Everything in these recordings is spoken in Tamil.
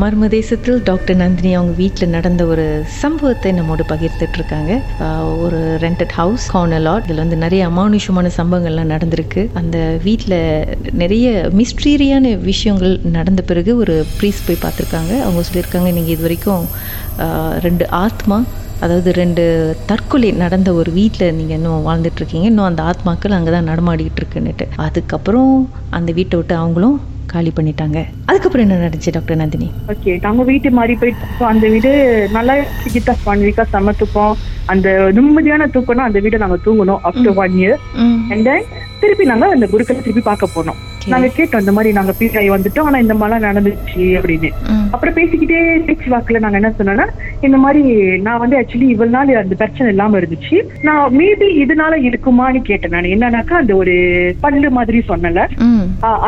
மர்ம தேசத்தில் டாக்டர் நந்தினி அவங்க வீட்டில் நடந்த ஒரு சம்பவத்தை நம்மோடு பகிர்ந்துட்டு இருக்காங்க ஒரு ரெண்டட் ஹவுஸ் கார்னலாட் இதில் வந்து நிறைய அமானுஷமான சம்பவங்கள்லாம் நடந்திருக்கு. அந்த வீட்டில் நிறைய மிஸ்டீரியான விஷயங்கள் நடந்த பிறகு ஒரு ப்ரீஸ் போய் பார்த்துருக்காங்க. அவங்க சொல்லியிருக்காங்க நீங்கள் இது வரைக்கும் ரெண்டு ஆத்மா அதாவது ரெண்டு தற்கொலை நடந்த ஒரு வீட்டில் நீங்கள் இன்னும் வாழ்ந்துட்டு இருக்கீங்க இன்னும் அந்த ஆத்மாக்கள் அங்கே தான் நடமாடிக்கிட்டு இருக்குன்னுட்டு அதுக்கப்புறம் அந்த வீட்டை விட்டு அவங்களும் காலி பண்ணிட்டாங்க. அதுக்கப்புறம் என்ன நடந்துச்சு டாக்டர் நந்தினி? ஓகே நாங்க வீட்டு மாறி போயிட்டு அந்த வீடு நல்லா கிட்ட ஒன் வீக்கா செம்ம தூக்கம். அந்த நிம்மதியான தூக்கம்னா அந்த வீட்டை நாங்க தூங்கணும் after one year and then திருப்பி நாங்க அந்த குருக்களை திருப்பி பார்க்க போனோம். நாங்க கேட்டோம் இந்த மாதிரி நாங்க பீட்டாய் வந்துட்டோம் ஆனா இந்த மாதிரிலாம் நடந்துச்சு அப்படின்னு. அப்புறம் பேசிக்கிட்டே பேச்சு வாக்குல நாங்க என்ன சொன்னோம்னா இந்த மாதிரி நான் வந்து ஆக்சுவலி இவ்வளவு நாள் அந்த பிரச்சனை இல்லாம இருந்துச்சு. நான் மேபி இதனால இருக்குமான்னு கேட்டேன் நான். என்னன்னாக்கா அந்த ஒரு பல்லு மாதிரி சொன்னல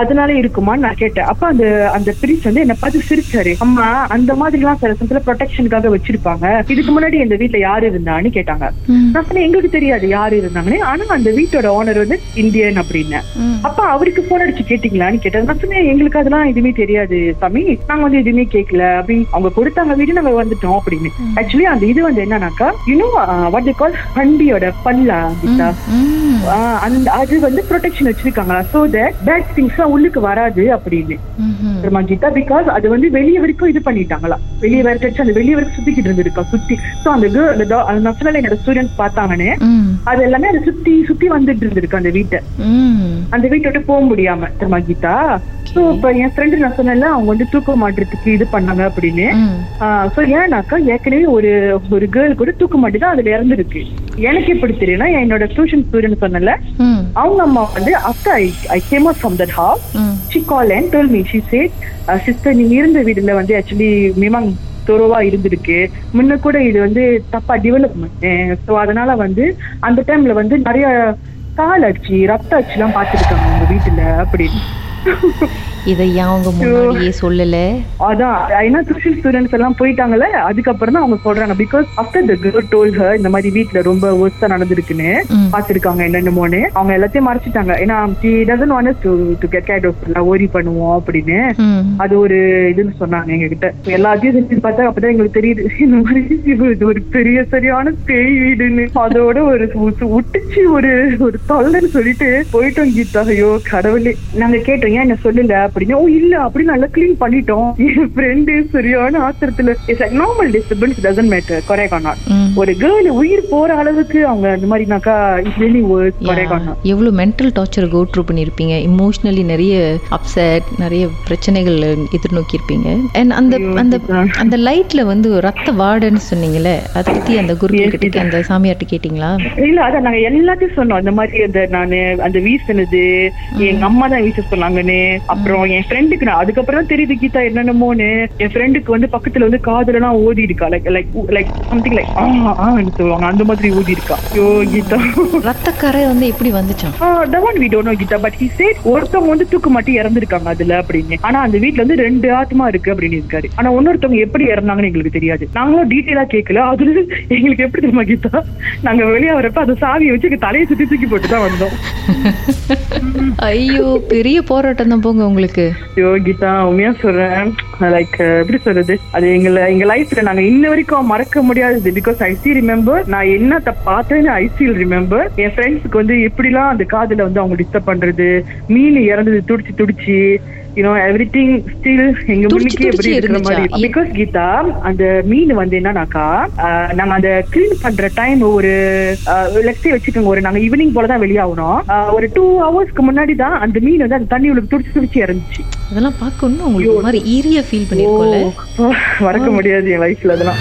அதனால இருக்குமான்னு நான் கேட்டேன். அப்ப அந்த அந்த பிரின்ஸ் வந்து என்ன பார்த்து சிரிச்சாரு. அம்மா அந்த மாதிரி எல்லாம் சில சமயத்துல ப்ரொடெக்ஷனுக்காக வச்சிருப்பாங்க. இதுக்கு முன்னாடி இந்த வீட்ல யாரு இருந்தான்னு கேட்டாங்க. நான் சொன்னேன் எங்களுக்கு தெரியாது யாரு இருந்தாங்கன்னு. ஆனா அந்த வீட்டோட ஓனர் வந்து இந்தியன் அப்படின்னு. அப்ப அவருக்கு போன் அடிச்சு கேட்டீங்களான்னு கேட்டேன். நான் சொன்னேன் எங்களுக்கு அதெல்லாம் எதுவுமே தெரியாது சாமி. நாங்க வந்து எதுவுமே கேட்கல அப்படின்னு அவங்க கொடுத்தாங்க வீடு நாங்க வந்துட்டோம் அப்படின்னு. ஆக்சுவலி அந்த இது வந்து என்னன்னாக்கா இன்னும் வாட் கால் வண்டியோட பல்லா கீதா? அந்த அது வந்து ப்ரொடெக்ஷன் வச்சிருக்காங்க சோ தட் பேட் திங்ஸ் உள்ளுக்கு வராது அப்படின்னு. கீதா பிகாஸ் அது வந்து வெளிய வரைக்கும் இது பண்ணிட்டாங்களா? வெளிய வரைக்கும் அந்த வெளிய வரைக்கும் சுத்திக்கிட்டு இருந்திருக்கா சுத்தி. சோ அந்த நச்சுனால என்னோட ஸ்டூடெண்ட்ஸ் பார்த்தாங்கன்னு. அது எல்லாமே அது சுத்தி சுத்தி வந்துட்டு இருந்திருக்கு அந்த வீட்டை. அந்த வீட்டை விட்டு போக முடியாம. தெரியுமா கீதா சோ இப்ப என் ஃப்ரெண்டு நான் சொன்னேன்ல அவங்க வந்து தூக்க மாட்டுறதுக்கு இது பண்ணாங்க அப்படின்னு. சோ ஏன்னாக்கா ஏற்கனவே ஒரு ஒரு கேர்ள் கூட தூக்க மாட்டி தான் அதுல இறந்துருக்கு எனக்கு எப்படி தெரியும்னா என்னோட டியூஷன் ஸ்டூடெண்ட் சொன்னல. அவங்க அம்மா வந்து after I I came out from that house. She call and told me she said sister நீங்க இருந்த வீடுல வந்து ஆக்சுவலி மிமாங் துறவா இருந்திருக்கு முன்ன கூட இது வந்து தப்பா டெவலப்மெண்ட் ஸோ அதனால வந்து அந்த டைம்ல வந்து நிறைய கால் அடிச்சு ரத்த அடிச்சு எல்லாம் பாத்துருக்காங்க உங்க வீட்டுல அப்படின்னு. இதை ஏன் அவங்க முன்னாடியே சொல்லல? அதான் ஏன்னா டியூஷன் ஸ்டூடெண்ட்ஸ் எல்லாம் போயிட்டாங்கல்ல அதுக்கப்புறம் தான் அவங்க சொல்றாங்க. Because after the girl told her இந்த மாதிரி வீட்ல ரொம்ப ஒர்ஸ்டா நடந்திருக்குன்னு. பாத்துருக்காங்க என்னென்னமோன்னு அவங்க எல்லாத்தையும் மறைச்சிட்டாங்க. ஏன்னா she doesn't want to to get gate of worry பண்ணுவோம் அப்படின்னு. அது ஒரு இதுன்னு சொன்னாங்க எங்க கிட்ட எல்லாத்தையும் செஞ்சு பார்த்தா அப்பதான் எங்களுக்கு தெரியுது. இந்த மாதிரி இது ஒரு பெரிய சரியான பேய் வீடுன்னு. அதோட ஒரு உட்டுச்சு ஒரு ஒரு தொல்லைன்னு சொல்லிட்டு போயிட்டோம் கீதா. ஐயோ கடவுளே. நாங்க கேட்டோம் ஏன் என்ன சொல்லல? அப்படின்னு ஓ இல்ல அப்படி நல்லா கிளீன் பண்ணிட்டோம். என் ஃப்ரெண்டு சரியான ஆத்திரத்துல normal disturbance doesn't matter correct ஆனா ம். ஒரு கேர்ள் உயிர் போற அளவுக்கு அவங்க அந்த மாதிரினாக்கா இட்ஸ் ரியலி ஒர்க் கொரேக் ஆனா எவ்வளவு மென்டல் டார்ச்சர் கோ த்ரூ பண்ணியிருப்பீங்க. இமோஷனலி நிறைய அப்செட் நிறைய பிரச்சனைகள் எதிர்நோக்கி இருப்பீங்க அண்ட் அந்த அந்த. அந்த லைட்ல வந்து ரத்த வார்டுன்னு சொன்னீங்கல்ல அதை பத்தி அந்த குரு கிட்ட அந்த சாமியார்ட்ட கேட்டீங்களா? இல்ல அதான் நாங்க எல்லாத்தையும் சொன்னோம். இந்த மாதிரி அந்த நானு அந்த வீசினது எங்க அம்மா தான் வீச சொன்னாங்கன்னு. அப்புறம் என் ஃப்ரெண்டுக்கு நான் அதுக்கப்புறம் தான் தெரியுது கீதா என்னென்னமோன்னு. என் ஃப்ரெண்டுக்கு வந்து பக்கத்துல வந்து காதுல ஓதி இருக்கா like like like something like ஆன்னு சொல்லுவாங்க. அந்த மாதிரி ஊதி இருக்கா ஐயோ கீதா. ரத்தக்கரை வந்து எப்படி வந்துச்சான்? Dhawan we don't know Geetha. But he said ஒருத்தவங்க வந்து தூக்கு மாட்டி இறந்திருக்காங்க அதுல அப்படின்னு. ஆனா அந்த வீட்ல வந்து ரெண்டு ஆத்மா இருக்கு அப்படின்னு இருக்காரு. ஆனா இன்னொருத்தவங்க எப்படி இறந்தாங்கன்னு எங்களுக்கு தெரியாது. நாங்களும் டீட்டெயிலா கேட்கல அது எங்களுக்கு எப்படி தெரியுமா கீதா? நாங்க வெளியே வரப்ப அந்த சாவியை வச்சு தலையை சுத்தி தூக்கி போட்டு தான் வந்தோம். ஐயோ பெரிய போராட்டம் தான் போங்க உங்களுக்கு. ஐயோ கீதா உண்மையா சொல்றேன். லைக் எப்படி சொல்றது? அது எங்களை எங்க லைஃப்ல நாங்க இன்ன வரைக்கும் மறக்க முடியாதது. பிகாஸ் ஐ சி ரிமெம்பர் நான் என்னத்த பார்த்தேன்னு ஐ சீல் ரிமெம்பர் என் ஃப்ரெண்ட்ஸ்க்கு வந்து எப்படிலாம் அந்த காதுல வந்து அவங்க டிஸ்டர்ப் பண்றது. மீன் இறந்தது துடிச்சு துடிச்சு யூனோ எவ்ரி திங் ஸ்டில் எங்க முன்னுக்கே எப்படி இருக்கிற மாதிரி? பிகாஸ் கீதா அந்த மீன் வந்து என்னன்னாக்கா நாங்க அந்த கிளீன் பண்ற டைம் ஒரு லெக்ஸே வச்சுக்கோங்க ஒரு நாங்க ஈவினிங் போல தான் வெளியாகணும் ஒரு டூ ஹவர்ஸ்க்கு முன்னாடி தான் அந்த மீன் வந்து அந்த தண்ணி உள்ள துடிச்சு துடிச்சு இறந்துச்சு. அதெல்லாம் பார்க்கணும் உங்களுக்கு மாதிரி ஈரியா ஃபீல் பண்ணிருக்கோம்ல? மறக்க முடியாது என் லைஃப்ல அதெல்லாம்.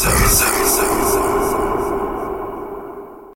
Some, some.